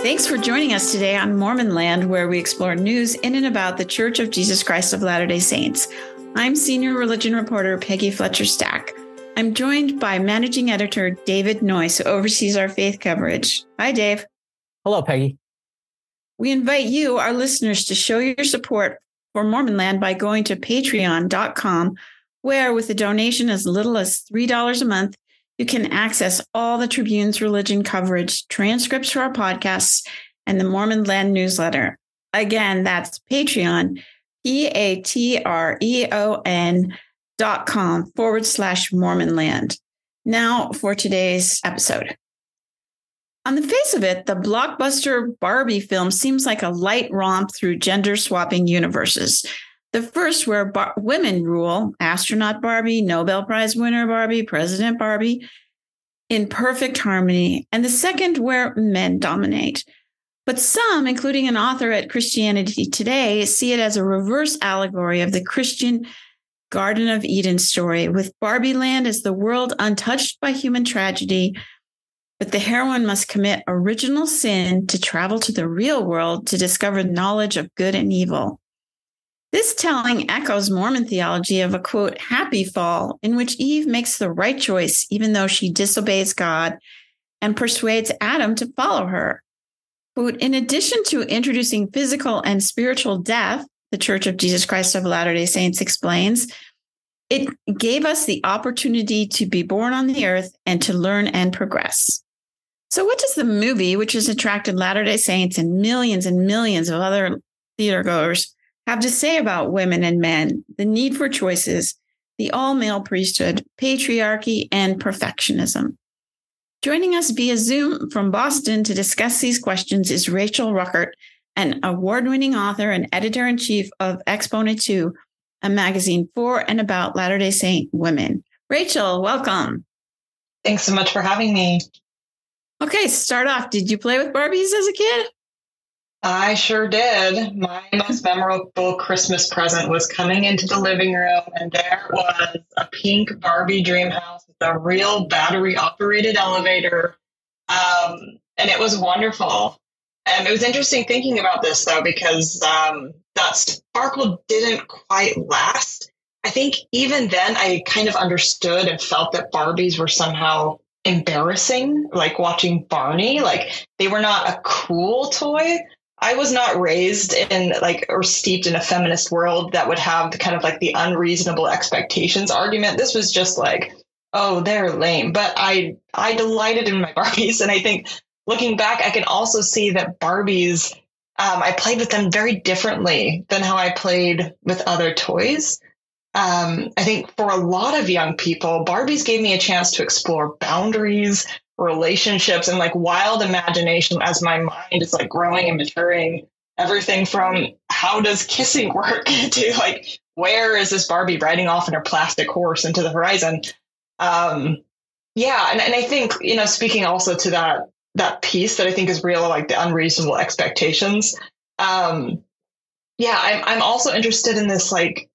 Thanks for joining us today on Mormon Land, where we explore news in and about the Church of Jesus Christ of Latter day Saints. I'm senior religion reporter Peggy Fletcher Stack. I'm joined by managing editor David Noyce, who oversees our faith coverage. Hi, Dave. Hello, Peggy. We invite you, our listeners, to show your support for Mormon Land by going to patreon.com, where, with a donation as little as $3 a month, you can access all the Tribune's religion coverage, transcripts for our podcasts, and the Mormon Land newsletter. Again, that's Patreon, P A T R E O N dot com forward slash Mormon Land. Now for today's episode. On the face of it, the blockbuster Barbie film seems like a light romp through gender swapping universes. The first, where bar- women rule, astronaut Barbie, Nobel Prize winner Barbie, President Barbie, in perfect harmony. And the second, where men dominate. But some, including an author at Christianity Today, see it as a reverse allegory of the Christian Garden of Eden story, with Barbie Land as the world untouched by human tragedy. But the heroine must commit original sin to travel to the real world to discover knowledge of good and evil. This telling echoes Mormon theology of a quote, happy fall, in which Eve makes the right choice, even though she disobeys God and persuades Adam to follow her. Quote, in addition to introducing physical and spiritual death, the Church of Jesus Christ of Latter day Saints explains, it gave us the opportunity to be born on the earth and to learn and progress. So, what does the movie, which has attracted Latter day Saints and millions and millions of other theater goers, have to say about women and men, the need for choices, the all male priesthood, patriarchy, and perfectionism. Joining us via Zoom from Boston to discuss these questions is Rachel Rueckert, an award winning author and editor in chief of Exponent 2, a magazine for and about Latter day Saint women. Rachel, welcome. Thanks so much for having me. Okay, start off. Did you play with Barbies as a kid? I sure did. My most memorable Christmas present was coming into the living room, and there was a pink Barbie dream house with a real battery operated elevator. Um, and it was wonderful. And it was interesting thinking about this, though, because um, that sparkle didn't quite last. I think even then, I kind of understood and felt that Barbies were somehow embarrassing, like watching Barney. Like they were not a cool toy, I was not raised in like or steeped in a feminist world that would have the kind of like the unreasonable expectations argument. This was just like, oh, they're lame. But I I delighted in my Barbies, and I think looking back, I can also see that Barbies. Um, I played with them very differently than how I played with other toys. Um, I think for a lot of young people, Barbies gave me a chance to explore boundaries, relationships and like wild imagination as my mind is like growing and maturing. Everything from how does kissing work to like where is this Barbie riding off in her plastic horse into the horizon? Um, yeah, and, and I think you know, speaking also to that that piece that I think is real, like the unreasonable expectations. Um, yeah, I'm I'm also interested in this like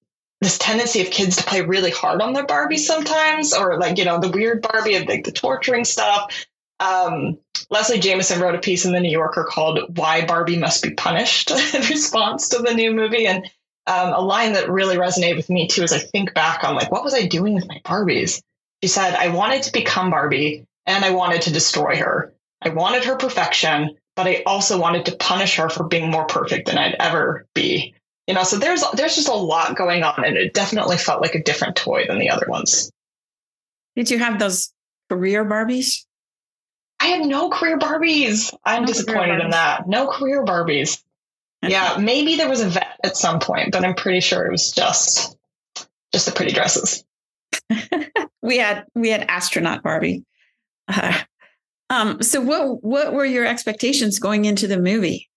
this tendency of kids to play really hard on their Barbie sometimes, or like, you know, the weird Barbie of like the torturing stuff. Um, Leslie Jamison wrote a piece in the New Yorker called Why Barbie Must Be Punished in response to the new movie. And um, a line that really resonated with me too as I think back on like, what was I doing with my Barbies? She said, I wanted to become Barbie and I wanted to destroy her. I wanted her perfection, but I also wanted to punish her for being more perfect than I'd ever be you know so there's there's just a lot going on and it definitely felt like a different toy than the other ones. Did you have those career barbies? I had no career barbies. I'm no disappointed barbies. in that. No career barbies. Yeah maybe there was a vet at some point but i'm pretty sure it was just just the pretty dresses. We had we had astronaut barbie. Uh, um so what what were your expectations going into the movie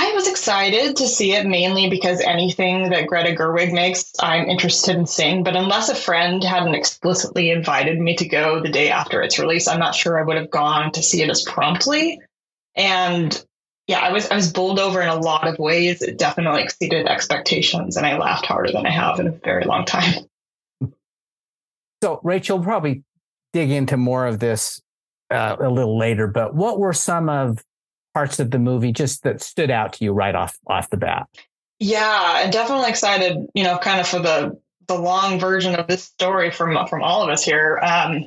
I was excited to see it mainly because anything that Greta Gerwig makes, I'm interested in seeing. But unless a friend hadn't explicitly invited me to go the day after its release, I'm not sure I would have gone to see it as promptly. And yeah, I was I was bowled over in a lot of ways. It definitely exceeded expectations, and I laughed harder than I have in a very long time. So, Rachel, probably dig into more of this uh, a little later. But what were some of parts of the movie just that stood out to you right off off the bat? Yeah, and definitely excited, you know, kind of for the the long version of this story from from all of us here. Um,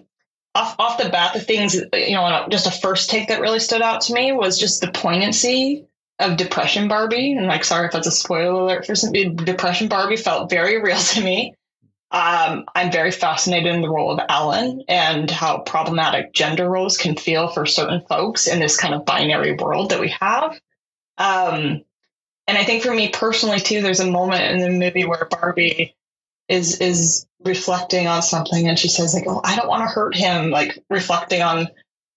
off off the bat, the things you know, just a first take that really stood out to me was just the poignancy of Depression Barbie. And like, sorry if that's a spoiler alert for some Depression Barbie felt very real to me. Um, I'm very fascinated in the role of Allan and how problematic gender roles can feel for certain folks in this kind of binary world that we have. Um, and I think for me personally too, there's a moment in the movie where Barbie is is reflecting on something and she says like, "Oh, I don't want to hurt him," like reflecting on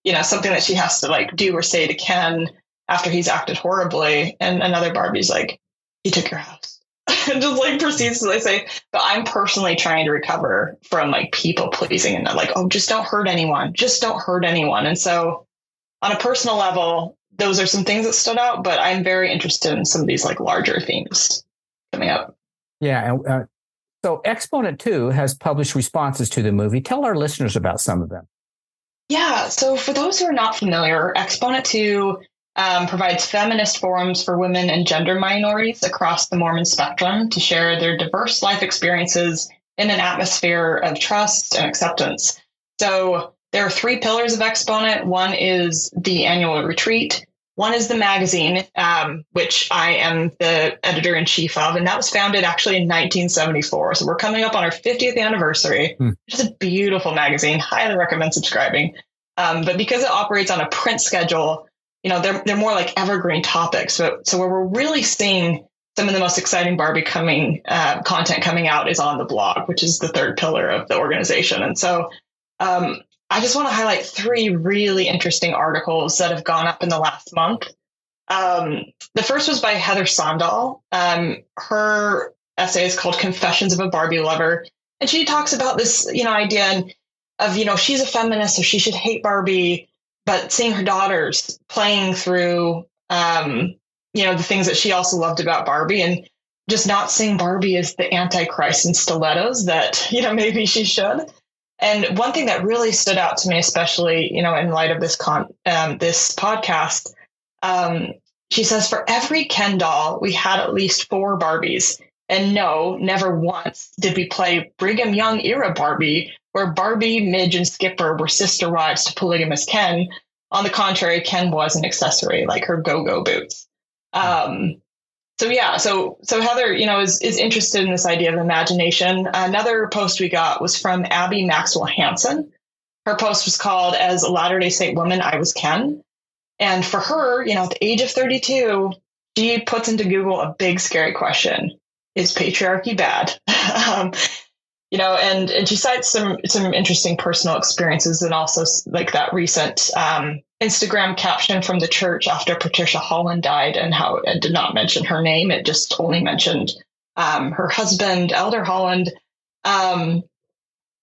you know something that she has to like do or say to Ken after he's acted horribly. And another Barbie's like, "He took your house." And just like proceeds to like say, but I'm personally trying to recover from like people pleasing and like, oh, just don't hurt anyone. Just don't hurt anyone. And so on a personal level, those are some things that stood out, but I'm very interested in some of these like larger themes coming up. Yeah. Uh, so Exponent 2 has published responses to the movie. Tell our listeners about some of them. Yeah. So for those who are not familiar, Exponent 2 um, provides feminist forums for women and gender minorities across the Mormon spectrum to share their diverse life experiences in an atmosphere of trust and acceptance. So there are three pillars of Exponent. One is the annual retreat. One is the magazine, um, which I am the editor in chief of, and that was founded actually in 1974. So we're coming up on our 50th anniversary. Hmm. It's a beautiful magazine. Highly recommend subscribing. Um, but because it operates on a print schedule, you know, they're they're more like evergreen topics. So so where we're really seeing some of the most exciting Barbie coming uh, content coming out is on the blog, which is the third pillar of the organization. And so um, I just want to highlight three really interesting articles that have gone up in the last month. Um, the first was by Heather Sondahl. Um, her essay is called Confessions of a Barbie Lover. And she talks about this, you know, idea of, you know, she's a feminist, so she should hate Barbie, but seeing her daughters playing through, um, you know, the things that she also loved about Barbie and just not seeing Barbie as the antichrist in stilettos that, you know, maybe she should. And one thing that really stood out to me, especially you know in light of this con um, this podcast, um, she says for every Ken doll we had at least four Barbies, and no, never once did we play Brigham Young era Barbie, where Barbie, Midge, and Skipper were sister wives to polygamous Ken. On the contrary, Ken was an accessory, like her go-go boots. Um, so yeah, so so Heather, you know, is is interested in this idea of imagination. Another post we got was from Abby Maxwell Hanson. Her post was called "As a Latter Day Saint woman, I was Ken," and for her, you know, at the age of thirty two, she puts into Google a big scary question: Is patriarchy bad? um, you know, and and she cites some some interesting personal experiences and also like that recent um, Instagram caption from the church after Patricia Holland died and how it did not mention her name. It just only mentioned um, her husband, Elder Holland. Um,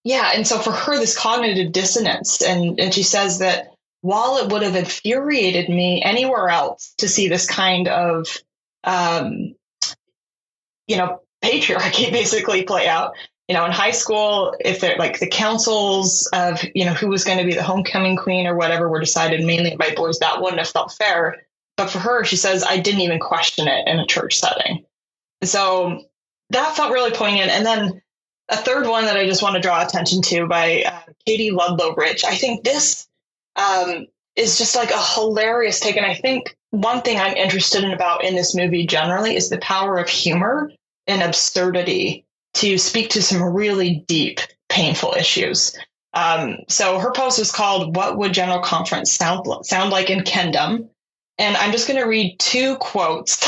yeah. And so for her, this cognitive dissonance, and, and she says that while it would have infuriated me anywhere else to see this kind of, um, you know, patriarchy basically play out, you know, in high school, if they're like the councils of, you know, who was going to be the homecoming queen or whatever were decided mainly by boys, that wouldn't have felt fair. But for her, she says, I didn't even question it in a church setting. So that felt really poignant. And then a third one that I just want to draw attention to by uh, Katie Ludlow Rich. I think this um, is just like a hilarious take. And I think one thing I'm interested in about in this movie generally is the power of humor and absurdity to speak to some really deep, painful issues. Um, so her post was called "What Would General Conference Sound Sound Like in Kendom?" And I'm just going to read two quotes.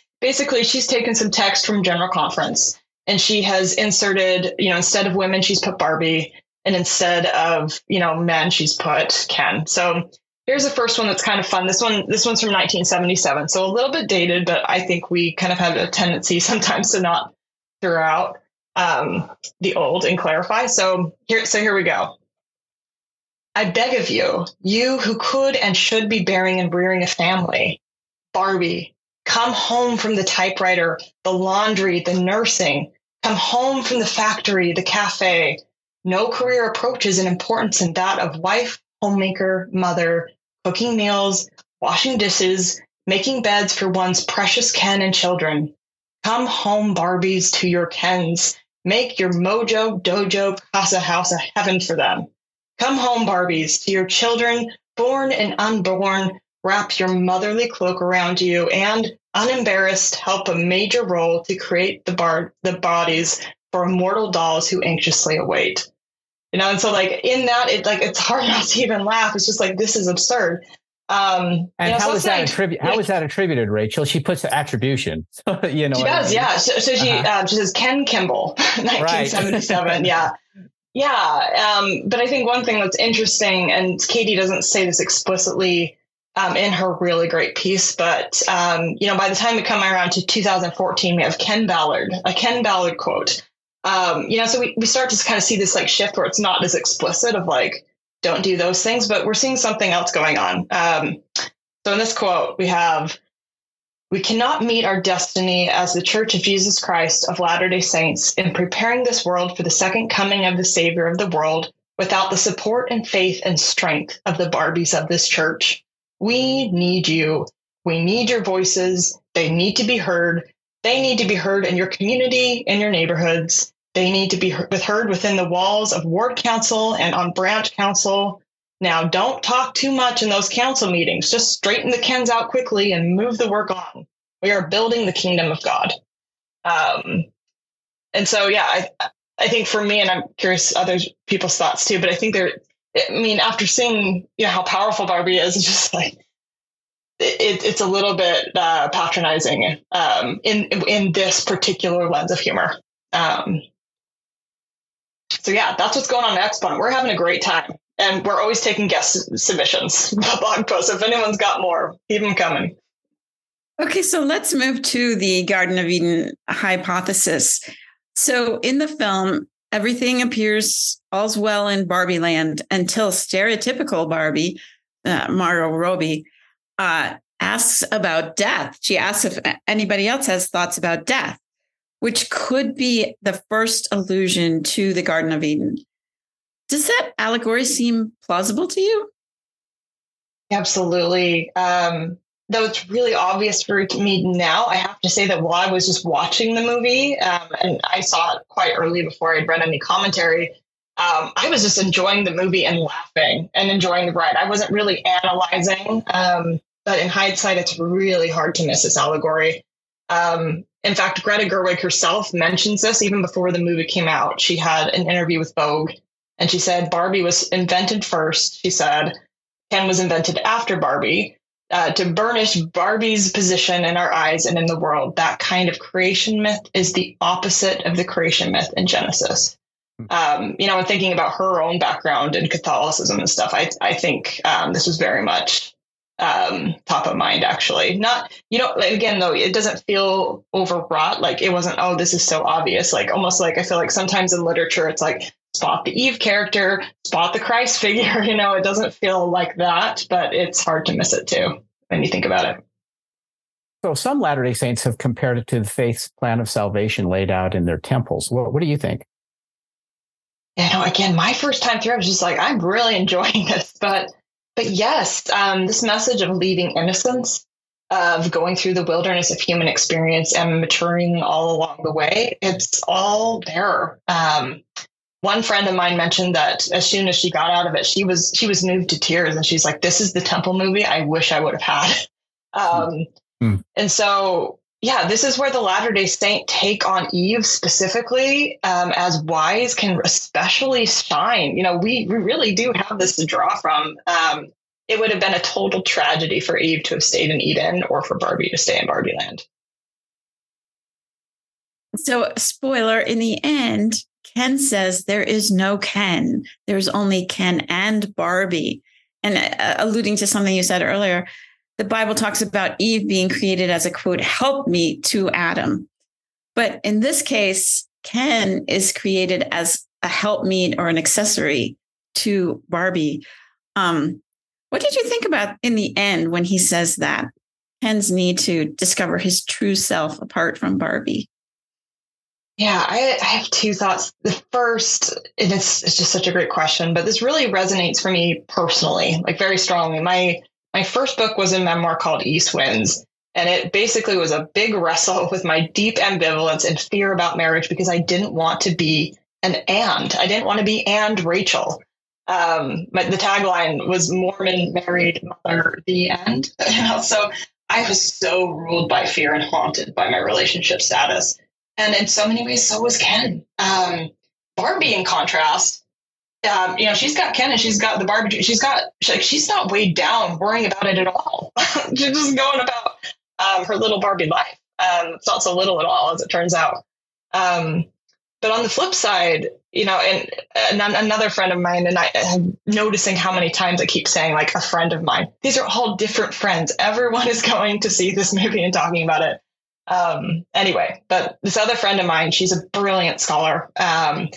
Basically, she's taken some text from General Conference and she has inserted, you know, instead of women, she's put Barbie, and instead of you know men, she's put Ken. So here's the first one that's kind of fun. This one, this one's from 1977, so a little bit dated, but I think we kind of have a tendency sometimes to not throughout um, the old and clarify. So here, so here we go. I beg of you, you who could and should be bearing and rearing a family, Barbie, come home from the typewriter, the laundry, the nursing, come home from the factory, the cafe. No career approaches in importance in that of wife, homemaker, mother, cooking meals, washing dishes, making beds for one's precious Ken and children. Come home, Barbies, to your Kens. Make your mojo, dojo, casa house a heaven for them. Come home, Barbies, to your children, born and unborn. Wrap your motherly cloak around you and, unembarrassed, help a major role to create the bar- the bodies for immortal dolls who anxiously await. You know, and so like in that, it like it's hard not to even laugh. It's just like this is absurd. Um, and you know, how is that attributed? How is that attributed, Rachel? She puts the attribution. you know, She what I does, mean? yeah. So, so she Uh-huh. um, she says Ken Kimball, 1977. yeah, yeah. Um, but I think one thing that's interesting, and Katie doesn't say this explicitly um, in her really great piece, but um, you know, by the time we come around to 2014, we have Ken Ballard, a Ken Ballard quote. Um, you know, so we, we start to kind of see this like shift where it's not as explicit of like, don't do those things, but we're seeing something else going on. Um, so in this quote, we have, we cannot meet our destiny as the Church of Jesus Christ of Latter day Saints in preparing this world for the second coming of the Savior of the world without the support and faith and strength of the Barbies of this church. We need you. We need your voices. They need to be heard. They need to be heard in your community, in your neighborhoods. They need to be heard within the walls of ward council and on branch council. Now, don't talk too much in those council meetings. Just straighten the Kens out quickly and move the work on. We are building the kingdom of God. Um, and so, yeah, I, I think for me, and I'm curious other people's thoughts too, but I think there, I mean, after seeing, you know, how powerful Barbie is, it's just like, it, it's a little bit uh, patronizing um, in in this particular lens of humor. Um, so yeah, that's what's going on in Exponent. We're having a great time, and we're always taking guest submissions, blog posts. If anyone's got more, keep them coming. Okay, so let's move to the Garden of Eden hypothesis. So in the film, everything appears all's well in Barbie land until stereotypical Barbie, uh, Margot Robbie, uh, asks about death. She asks if anybody else has thoughts about death, which could be the first allusion to the Garden of Eden. Does that allegory seem plausible to you? Absolutely. Um, though it's really obvious for me now, I have to say that while I was just watching the movie, um, and I saw it quite early before I'd read any commentary, um, I was just enjoying the movie and laughing and enjoying the ride. I wasn't really analyzing, um, but in hindsight, it's really hard to miss this allegory. Um, in fact, Greta Gerwig herself mentions this even before the movie came out. She had an interview with Vogue, and she said Barbie was invented first. She said Ken was invented after Barbie uh, to burnish Barbie's position in our eyes and in the world. That kind of creation myth is the opposite of the creation myth in Genesis. Um, you know, and thinking about her own background in Catholicism and stuff, I, I think um, this was very much um, top of mind, actually. Not, you know, like, again, though, it doesn't feel overwrought. Like it wasn't, oh, this is so obvious. Like almost like I feel like sometimes in literature, it's like, spot the Eve character, spot the Christ figure. You know, it doesn't feel like that, but it's hard to miss it too when you think about it. So some Latter day Saints have compared it to the faith's plan of salvation laid out in their temples. What, what do you think? You know, again, my first time through, I was just like, I'm really enjoying this. But, but yes, um, this message of leaving innocence, of going through the wilderness of human experience and maturing all along the way, it's all there. Um, one friend of mine mentioned that as soon as she got out of it, she was she was moved to tears, and she's like, "This is the temple movie I wish I would have had." Um, Mm. And so, yeah, this is where the Latter Day Saint take on Eve specifically um, as wise can especially shine. You know, we we really do have this to draw from. Um, it would have been a total tragedy for Eve to have stayed in Eden, or for Barbie to stay in Barbie Land. So, spoiler in the end, Ken says there is no Ken. There's only Ken and Barbie. And uh, alluding to something you said earlier, the Bible talks about Eve being created as a quote, helpmeet to Adam. But in this case, Ken is created as a helpmeet or an accessory to Barbie. Um, what did you think about in the end when he says that? Ken's need to discover his true self apart from Barbie. Yeah, I, I have two thoughts. The first, and it's, it's just such a great question, but this really resonates for me personally, like very strongly. My my first book was a memoir called East Winds. And it basically was a big wrestle with my deep ambivalence and fear about marriage because I didn't want to be an and. I didn't want to be and Rachel. Um, but the tagline was Mormon married mother, the end. so I was so ruled by fear and haunted by my relationship status. And in so many ways, so was Ken. Um, Barbie, in contrast, um, you know, she's got Ken and she's got the Barbie. She's got, like, she's not weighed down worrying about it at all. she's just going about um, her little Barbie life. Um, it's not so little at all, as it turns out. Um, but on the flip side, you know, and, and another friend of mine and I am noticing how many times I keep saying like a friend of mine. These are all different friends. Everyone is going to see this movie and talking about it. Um, anyway, but this other friend of mine, she's a brilliant scholar. Um,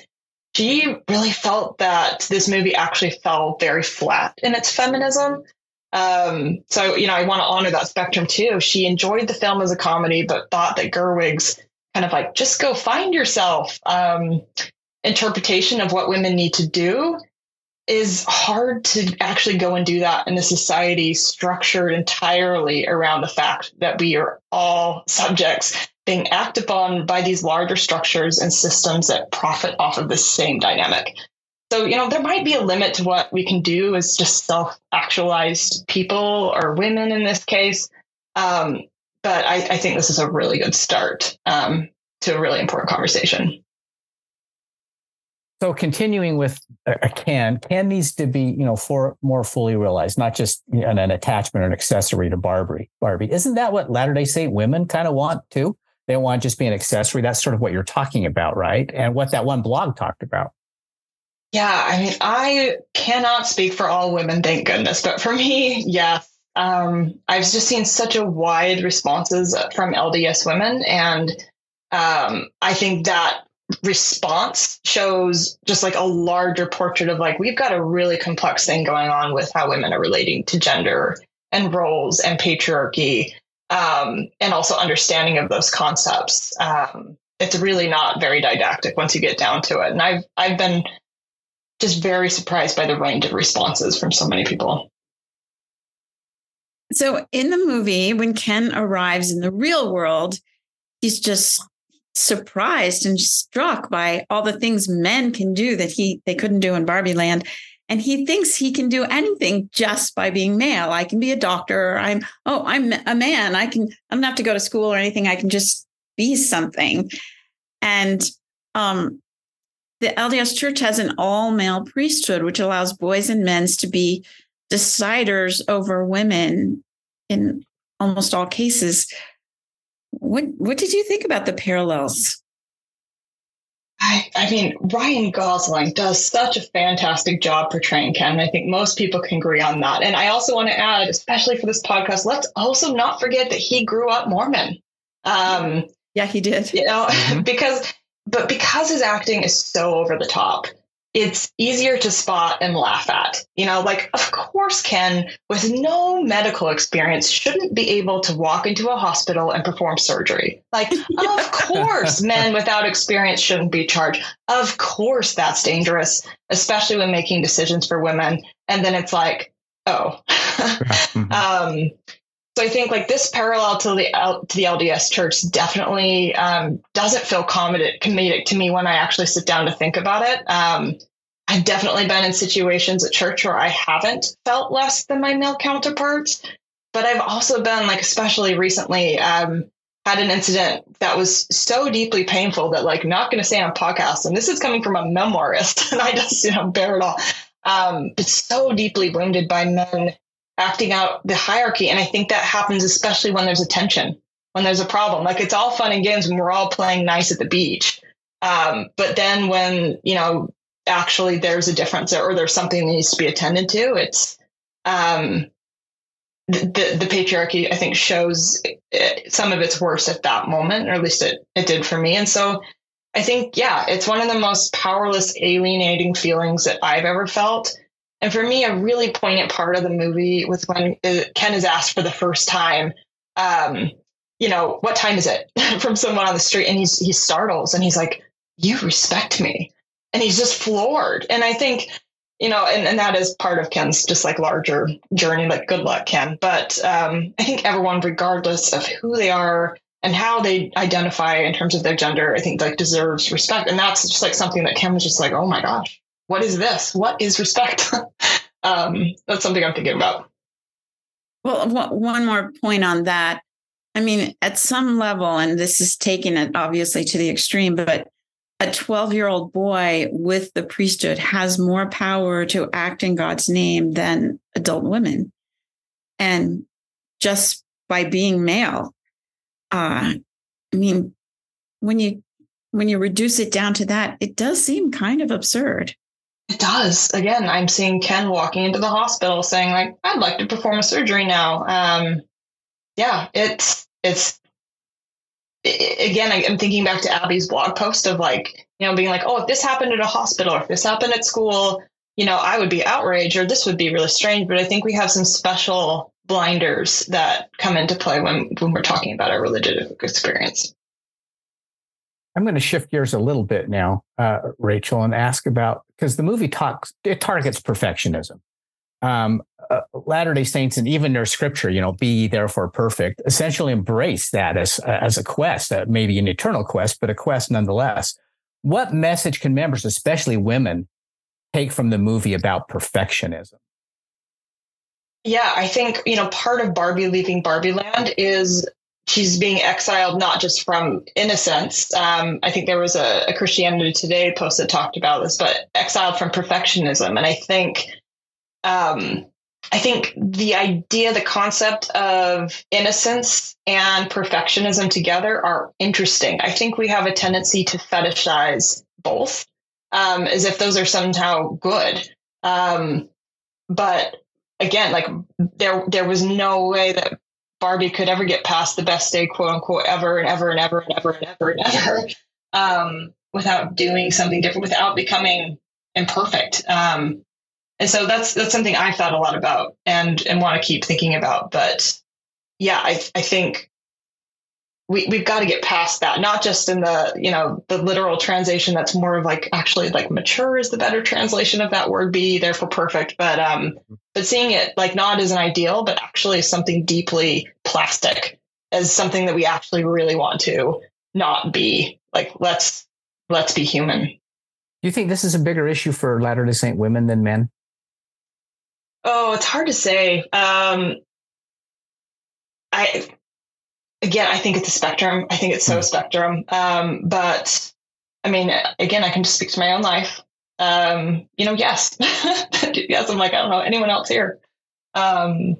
she really felt that this movie actually fell very flat in its feminism. Um, so, you know, I want to honor that spectrum too. She enjoyed the film as a comedy, but thought that Gerwig's kind of like, just go find yourself um, interpretation of what women need to do is hard to actually go and do that in a society structured entirely around the fact that we are all subjects being acted upon by these larger structures and systems that profit off of the same dynamic. So, you know, there might be a limit to what we Ken do as just self actualized people or women in this case. Um, but I, I, think this is a really good start um, to a really important conversation. So continuing with a Ken, can needs to be, you know, for more fully realized, not just an, an attachment or an accessory to Barbie. Barbie, isn't that what Latter Day Saint women kind of want too? They don't want to just be an accessory. That's sort of what you're talking about, right? And what that one blog talked about. Yeah, I mean, I cannot speak for all women, thank goodness. But for me, yes. Um, I've just seen such a wide responses from LDS women. And um, I think that response shows just like a larger portrait of like, we've got a really complex thing going on with how women are relating to gender and roles and patriarchy. Um, and also understanding of those concepts. Um, it's really not very didactic once you get down to it. And I've I've been just very surprised by the range of responses from so many people. So in the movie, when Ken arrives in the real world, he's just surprised and struck by all the things men can do that he they couldn't do in Barbie Land. And he thinks he can do anything just by being male. I can be a doctor. I'm oh, I'm a man. I can I don't have to go to school or anything. I can just be something. And um the LDS Church has an all male priesthood, which allows boys and men to be deciders over women in almost all cases. What what did you think about the parallels? I, I mean, Ryan Gosling does such a fantastic job portraying Ken. I think most people can agree on that. And I also want to add, especially for this podcast, let's also not forget that he grew up Mormon. Um, yeah, he did. You know, mm-hmm. because but because his acting is so over the top, it's easier to spot and laugh at. You know, like, of course, Ken, with no medical experience, shouldn't be able to walk into a hospital and perform surgery. Like, of course, men without experience shouldn't be charged. Of course, that's dangerous, especially when making decisions for women. And then it's like, oh. mm-hmm. um, so I think like this parallel to the to the LDS Church definitely um, doesn't feel comedic, comedic to me when I actually sit down to think about it. Um, I've definitely been in situations at church where I haven't felt less than my male counterparts, but I've also been like, especially recently, um, had an incident that was so deeply painful that like not going to say on podcast, and this is coming from a memoirist, and I just you know bear it all. Um, but so deeply wounded by men acting out the hierarchy. And I think that happens especially when there's a tension, when there's a problem. Like it's all fun and games when we're all playing nice at the beach. Um, but then when, you know, actually there's a difference or there's something that needs to be attended to, it's, um, the, the, the patriarchy, I think, shows it, some of its worst at that moment, or at least it, it did for me. And so I think, yeah, it's one of the most powerless, alienating feelings that I've ever felt. And for me, a really poignant part of the movie was when uh, Ken is asked for the first time, um, you know, what time is it from someone on the street? And he's, he startles and he's like, you respect me. And he's just floored. And I think, you know, and, and that is part of Ken's just like larger journey, like good luck, Ken. But um, I think everyone, regardless of who they are and how they identify in terms of their gender, I think like deserves respect. And that's just like something that Ken was just like, oh my gosh, what is this? What is respect? um, that's something I'm thinking about. Well, one more point on that. I mean, at some level, and this is taking it obviously to the extreme, but a 12 year old boy with the priesthood has more power to act in God's name than adult women. And just by being male, uh, I mean, when you when you reduce it down to that, it does seem kind of absurd. It does. Again, I'm seeing Ken walking into the hospital saying, like, I'd like to perform a surgery now. Um, yeah, it's it's again, I'm thinking back to Abby's blog post of like, you know, being like, oh, if this happened at a hospital or if this happened at school, you know, I would be outraged or this would be really strange. But I think we have some special blinders that come into play when, when we're talking about our religious experience. I'm going to shift gears a little bit now, uh, Rachel, and ask about because the movie talks it targets perfectionism. Um, uh, Latter Day Saints and even their scripture, you know, be therefore perfect, essentially embrace that as as a quest, uh, maybe an eternal quest, but a quest nonetheless. What message can members, especially women, take from the movie about perfectionism? Yeah, I think you know part of Barbie leaving Barbie Land is she's being exiled not just from innocence. Um, I think there was a, a Christianity Today post that talked about this, but exiled from perfectionism, and I think um, I think the idea, the concept of innocence and perfectionism together are interesting. I think we have a tendency to fetishize both um, as if those are somehow good. Um, but again, like there, there was no way that Barbie could ever get past the best day, quote unquote, ever and ever and ever and ever and ever and ever, um, without doing something different, without becoming imperfect. Um, and so that's that's something I've thought a lot about and and want to keep thinking about. But yeah, I I think we we've got to get past that. Not just in the you know the literal translation that's more of like actually like mature is the better translation of that word be therefore perfect. But um but seeing it like not as an ideal, but actually something deeply plastic, as something that we actually really want to not be. Like let's let's be human. Do you think this is a bigger issue for Latter day Saint women than men? Oh, it's hard to say. Um, I again, I think it's a spectrum. I think it's so mm. spectrum. Um, but I mean, again, I can just speak to my own life. Um, you know, yes, yes. I'm like, I don't know anyone else here. Um,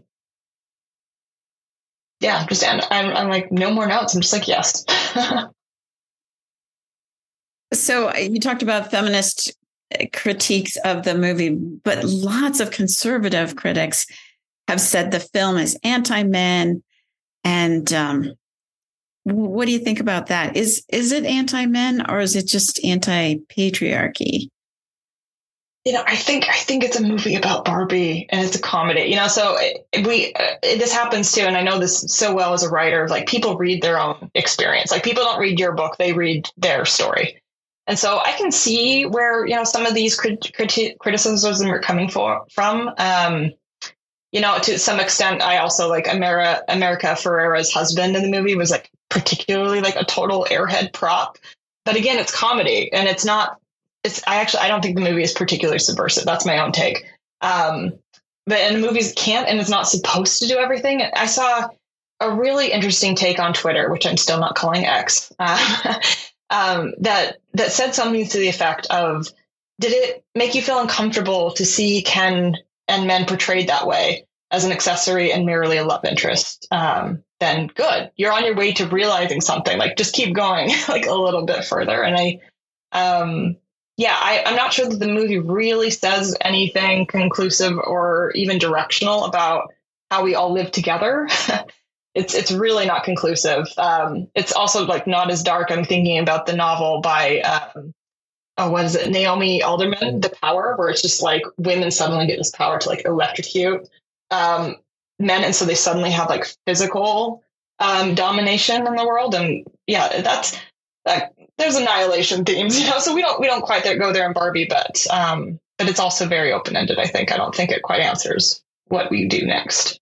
yeah, just and I'm, I'm like, no more notes. I'm just like, yes. so you talked about feminist critiques of the movie, but lots of conservative critics have said the film is anti-men. And um, what do you think about that? Is is it anti-men or is it just anti-patriarchy? You know, I think I think it's a movie about Barbie and it's a comedy. You know, so we uh, this happens too, and I know this so well as a writer. Like people read their own experience. Like people don't read your book; they read their story. And so I can see where, you know, some of these crit- criticisms are coming for, from. Um, you know, to some extent, I also like America, America Ferrera's husband in the movie was like particularly like a total airhead prop. But again, it's comedy and it's not, it's, I actually, I don't think the movie is particularly subversive. That's my own take. Um, but and the movies can't and it's not supposed to do everything. I saw a really interesting take on Twitter, which I'm still not calling X. Uh, um, that that said something to the effect of, "Did it make you feel uncomfortable to see Ken and men portrayed that way as an accessory and merely a love interest?" Um, then good, you're on your way to realizing something. Like just keep going, like a little bit further. And I, um, yeah, I, I'm not sure that the movie really says anything conclusive or even directional about how we all live together. it's it's really not conclusive. Um, it's also like not as dark. I'm thinking about the novel by um, oh, what is it, Naomi Alderman, The Power, where it's just like women suddenly get this power to like electrocute um, men, and so they suddenly have like physical um, domination in the world. And yeah, that's that. There's annihilation themes, you know. So we don't we don't quite there, go there in Barbie, but um, but it's also very open ended. I think I don't think it quite answers what we do next.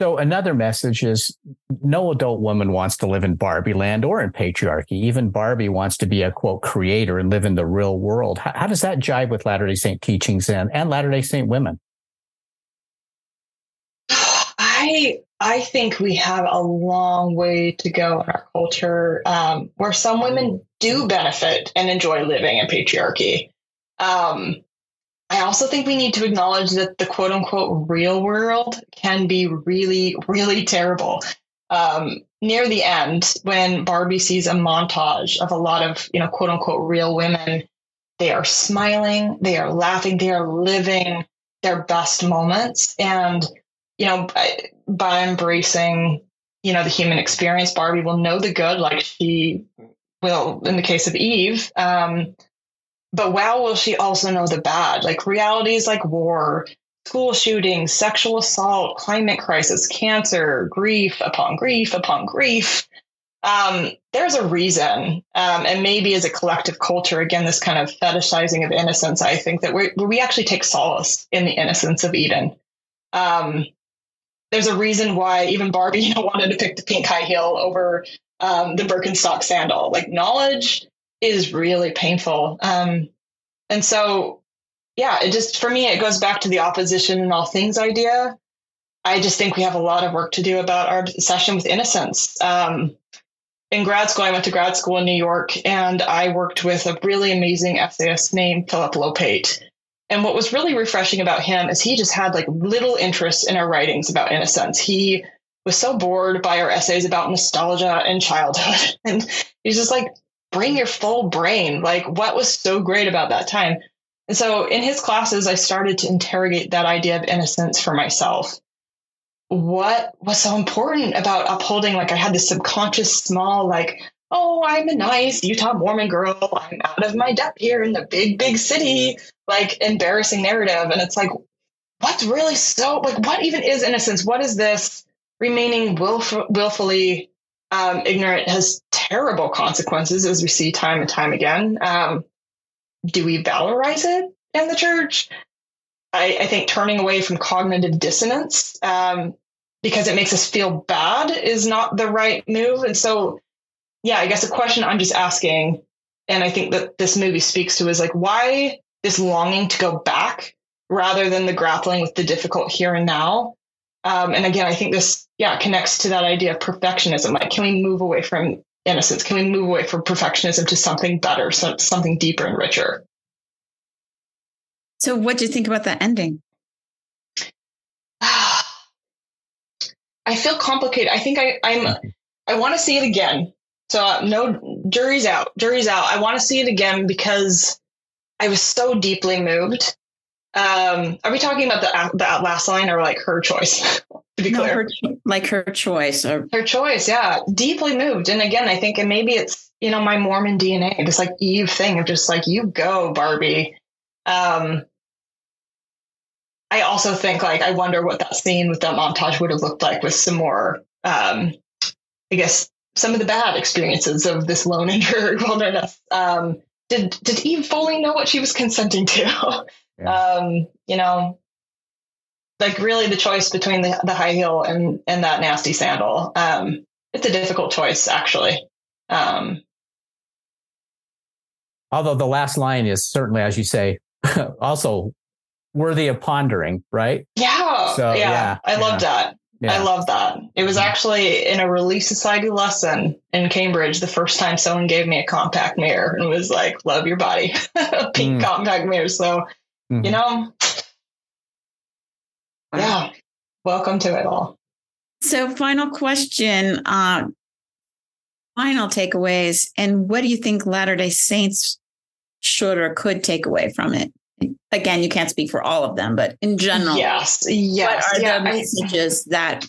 So another message is no adult woman wants to live in Barbie land or in patriarchy. Even Barbie wants to be a quote creator and live in the real world. How, how does that jive with Latter day Saint teachings and, and Latter day Saint women? I I think we have a long way to go in our culture um, where some women do benefit and enjoy living in patriarchy. Um, I also think we need to acknowledge that the quote unquote real world can be really, really terrible. Um, near the end, when Barbie sees a montage of a lot of, you know, quote unquote real women, they are smiling, they are laughing, they are living their best moments. And, you know, by, by embracing, you know, the human experience, Barbie will know the good, like she will in the case of Eve. Um, but wow, will she also know the bad? Like realities like war, school shootings, sexual assault, climate crisis, cancer, grief upon grief upon grief. Um, there's a reason, um, and maybe as a collective culture, again, this kind of fetishizing of innocence, I think that we we actually take solace in the innocence of Eden. Um, there's a reason why even Barbie you know, wanted to pick the pink high heel over um, the Birkenstock sandal. Like knowledge is really painful. Um, and so, yeah, it just, for me, it goes back to the opposition in all things idea. I just think we have a lot of work to do about our obsession with innocence. Um, in grad school, I went to grad school in New York and I worked with a really amazing essayist named Philip Lopate. And what was really refreshing about him is he just had like little interest in our writings about innocence. He was so bored by our essays about nostalgia and childhood. And he's just like, bring your full brain. Like, what was so great about that time? And so in his classes, I started to interrogate that idea of innocence for myself. What was so important about upholding, like, I had this subconscious small, like, oh, I'm a nice Utah Mormon girl. I'm out of my depth here in the big, big city, like, embarrassing narrative. And it's like, what's really so, like, what even is innocence? What is this remaining willf- willfully um, ignorant has terrible consequences, as we see time and time again. Um, do we valorize it in the church? I, I think turning away from cognitive dissonance um, because it makes us feel bad is not the right move. And so, yeah, I guess a question I'm just asking, and I think that this movie speaks to is like, why this longing to go back rather than the grappling with the difficult here and now? Um, and again, I think this, yeah, connects to that idea of perfectionism. Like, can we move away from innocence? Can we move away from perfectionism to something better, so, something deeper and richer? So, what do you think about that ending? I feel complicated. I think I, I'm, I want to see it again. So, uh, no, jury's out. Jury's out. I want to see it again because I was so deeply moved um, are we talking about the the last line or like her choice? to be no, clear, her, like her choice or her choice. Yeah, deeply moved. And again, I think, and maybe it's you know my Mormon DNA, this like Eve thing of just like you go, Barbie. Um, I also think like I wonder what that scene with that montage would have looked like with some more, um, I guess, some of the bad experiences of this lone in her wilderness. Um, did did Eve fully know what she was consenting to? Yeah. Um, you know, like really the choice between the, the high heel and, and that nasty sandal. Um, it's a difficult choice actually. Um, although the last line is certainly, as you say, also worthy of pondering, right? Yeah. So, yeah. yeah I yeah. love that. Yeah. I love that. It was mm-hmm. actually in a Relief Society lesson in Cambridge the first time someone gave me a compact mirror and was like, love your body, A pink mm. compact mirror. So Mm-hmm. You know? Yeah. Welcome to it all. So, final question, uh, final takeaways, and what do you think Latter day Saints should or could take away from it? Again, you can't speak for all of them, but in general, yes, yes. What are yeah, the messages I, that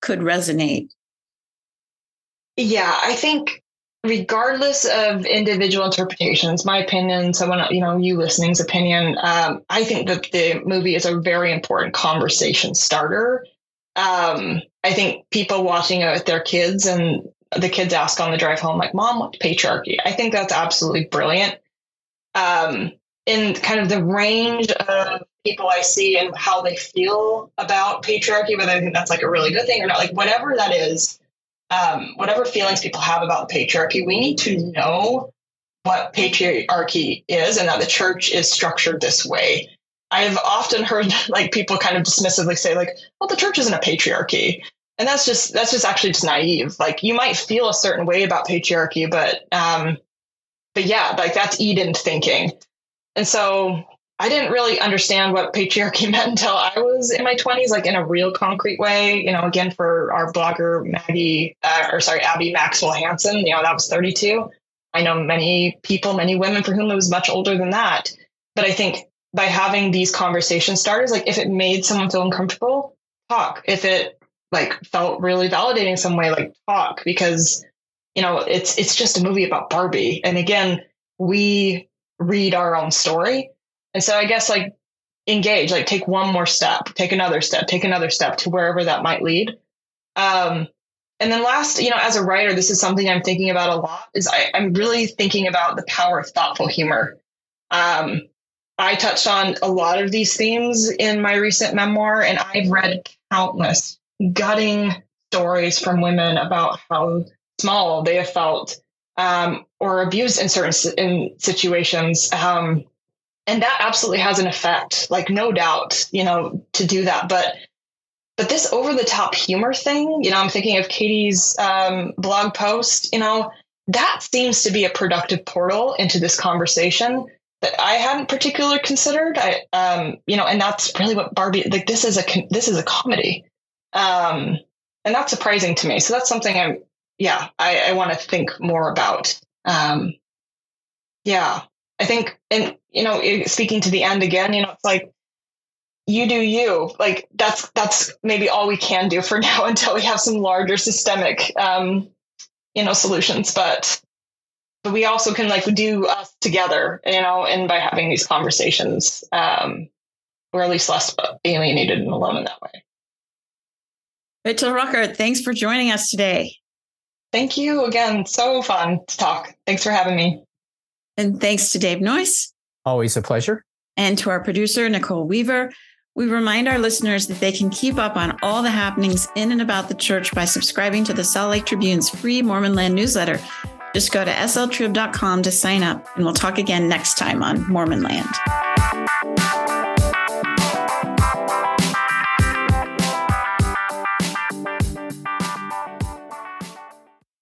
could resonate? Yeah, I think regardless of individual interpretations, my opinion, someone, you know, you listening's opinion, um, I think that the movie is a very important conversation starter. Um, I think people watching it with their kids and the kids ask on the drive home, like, Mom, what's patriarchy? I think that's absolutely brilliant. um, in kind of the range of people I see and how they feel about patriarchy, whether I think that's like a really good thing or not, like whatever that is, um, whatever feelings people have about the patriarchy, we need to know what patriarchy is and that the church is structured this way. I've often heard like people kind of dismissively say like, well, the church isn't a patriarchy. And that's just that's just actually just naive. Like you might feel a certain way about patriarchy, but um but yeah, like that's Eden thinking. And so I didn't really understand what patriarchy meant until I was in my 20s, like in a real concrete way. You know, again, for our blogger, Maggie, uh, or sorry, Abby Maxwell Hanson, you know, that was 32. I know many people, many women for whom it was much older than that. But I think by having these conversation starters, like if it made someone feel uncomfortable, talk. If it like felt really validating some way, like talk, because you know, it's it's just a movie about Barbie. And again, we read our own story. And so I guess like engage, like take one more step, take another step, take another step to wherever that might lead. Um, and then last, you know, as a writer, this is something I'm thinking about a lot is I, am really thinking about the power of thoughtful humor. Um, I touched on a lot of these themes in my recent memoir, and I've read countless gutting stories from women about how small they have felt um, or abused in certain in situations. Um, and that absolutely has an effect, like no doubt, you know, to do that. But but this over the top humor thing, you know, I'm thinking of Katie's um, blog post, you know, that seems to be a productive portal into this conversation that I hadn't particularly considered. I, um, you know, and that's really what Barbie, like this is a, this is a comedy. Um, and that's surprising to me. So that's something I'm, yeah, I, I want to think more about. Um, yeah, I think, and, you know, speaking to the end again, you know, it's like, you do you. Like that's that's maybe all we can do for now until we have some larger systemic um you know solutions. But but we also can like do us together you know and by having these conversations um we're at least less alienated and alone in that way. Rachel Rueckert thanks for joining us today. Thank you again. So fun to talk. Thanks for having me and thanks to dave noyce always a pleasure and to our producer nicole weaver we remind our listeners that they can keep up on all the happenings in and about the church by subscribing to the Salt Lake Tribune's free Mormonland newsletter. Just go to sltrib.com to sign up, and we'll talk again next time on Mormon Land.